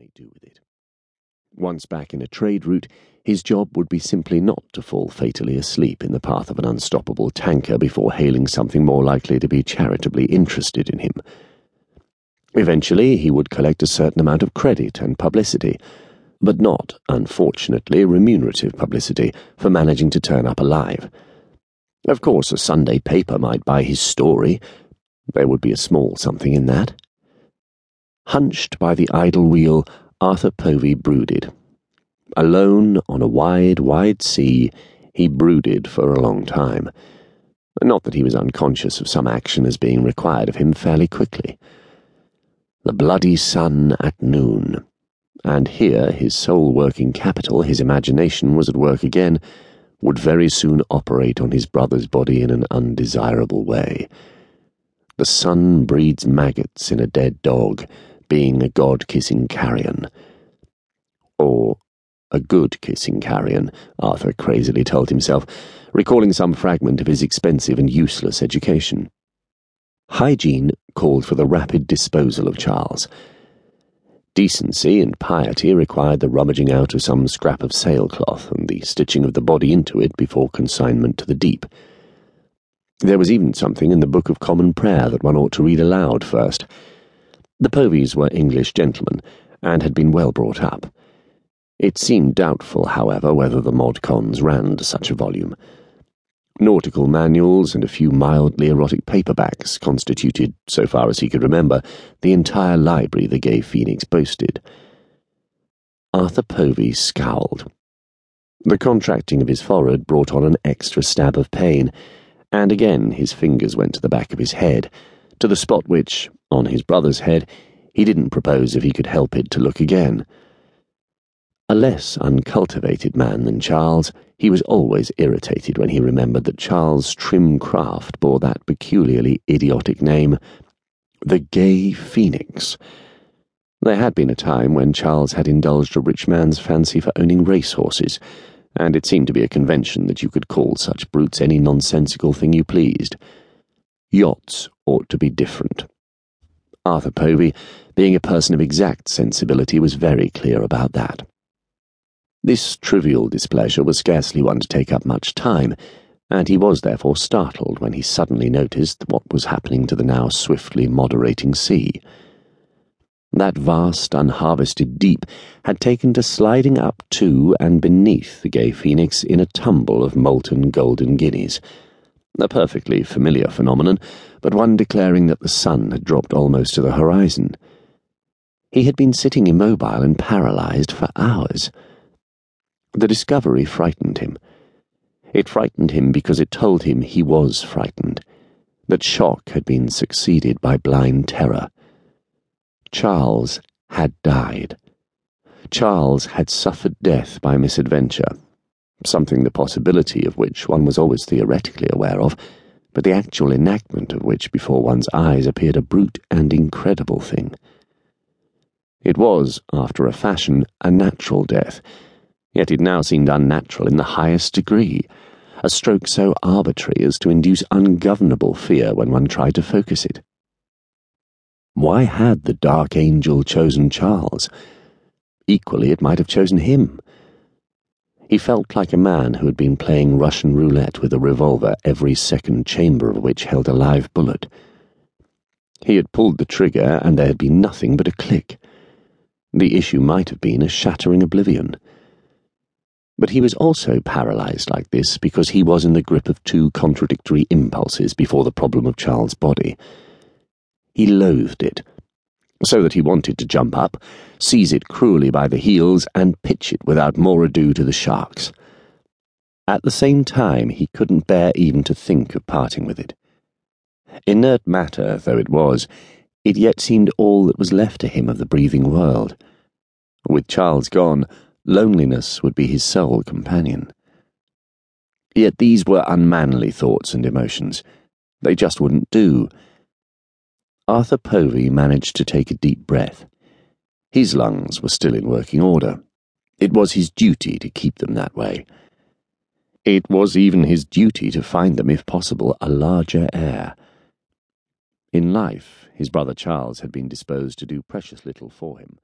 may do with it. Once back in a trade route, his job would be simply not to fall fatally asleep in the path of an unstoppable tanker before hailing something more likely to be charitably interested in him. Eventually, he would collect a certain amount of credit and publicity, but not, unfortunately, remunerative publicity for managing to turn up alive. Of course, a Sunday paper might buy his story. There would be a small something in that. Hunched by the idle wheel, Arthur Povey brooded. Alone on a wide, wide sea, he brooded for a long time. Not that he was unconscious of some action as being required of him fairly quickly. The bloody sun at noon. And here his sole working capital, his imagination, was at work again, would very soon operate on his brother's body in an undesirable way. The sun breeds maggots in a dead dog being a god kissing carrion. Or a good kissing carrion, Arthur crazily told himself, recalling some fragment of his expensive and useless education. Hygiene called for the rapid disposal of Charles. Decency and piety required the rummaging out of some scrap of sailcloth and the stitching of the body into it before consignment to the deep. There was even something in the Book of Common Prayer that one ought to read aloud first the Poveys were English gentlemen, and had been well brought up. It seemed doubtful, however, whether the mod cons ran to such a volume. Nautical manuals and a few mildly erotic paperbacks constituted, so far as he could remember, the entire library the gay Phoenix boasted. Arthur Povey scowled. The contracting of his forehead brought on an extra stab of pain, and again his fingers went to the back of his head, to the spot which, on his brother's head, he didn't propose if he could help it to look again. A less uncultivated man than Charles, he was always irritated when he remembered that Charles' trim craft bore that peculiarly idiotic name, the Gay Phoenix. There had been a time when Charles had indulged a rich man's fancy for owning racehorses, and it seemed to be a convention that you could call such brutes any nonsensical thing you pleased. Yachts ought to be different. Arthur Povey, being a person of exact sensibility, was very clear about that. This trivial displeasure was scarcely one to take up much time, and he was therefore startled when he suddenly noticed what was happening to the now swiftly moderating sea. That vast, unharvested deep had taken to sliding up to and beneath the gay phoenix in a tumble of molten golden guineas a perfectly familiar phenomenon, but one declaring that the sun had dropped almost to the horizon. He had been sitting immobile and paralyzed for hours. The discovery frightened him. It frightened him because it told him he was frightened, that shock had been succeeded by blind terror. Charles had died. Charles had suffered death by misadventure something the possibility of which one was always theoretically aware of, but the actual enactment of which before one's eyes appeared a brute and incredible thing. It was, after a fashion, a natural death, yet it now seemed unnatural in the highest degree, a stroke so arbitrary as to induce ungovernable fear when one tried to focus it. Why had the Dark Angel chosen Charles? Equally, it might have chosen him. He felt like a man who had been playing Russian roulette with a revolver, every second chamber of which held a live bullet. He had pulled the trigger, and there had been nothing but a click. The issue might have been a shattering oblivion. But he was also paralyzed like this because he was in the grip of two contradictory impulses before the problem of Charles' body. He loathed it so that he wanted to jump up, seize it cruelly by the heels, and pitch it without more ado to the sharks. At the same time, he couldn't bear even to think of parting with it. Inert matter though it was, it yet seemed all that was left to him of the breathing world. With Charles gone, loneliness would be his sole companion. Yet these were unmanly thoughts and emotions. They just wouldn't do. Arthur Povey managed to take a deep breath. His lungs were still in working order. It was his duty to keep them that way. It was even his duty to find them, if possible, a larger air. In life, his brother Charles had been disposed to do precious little for him.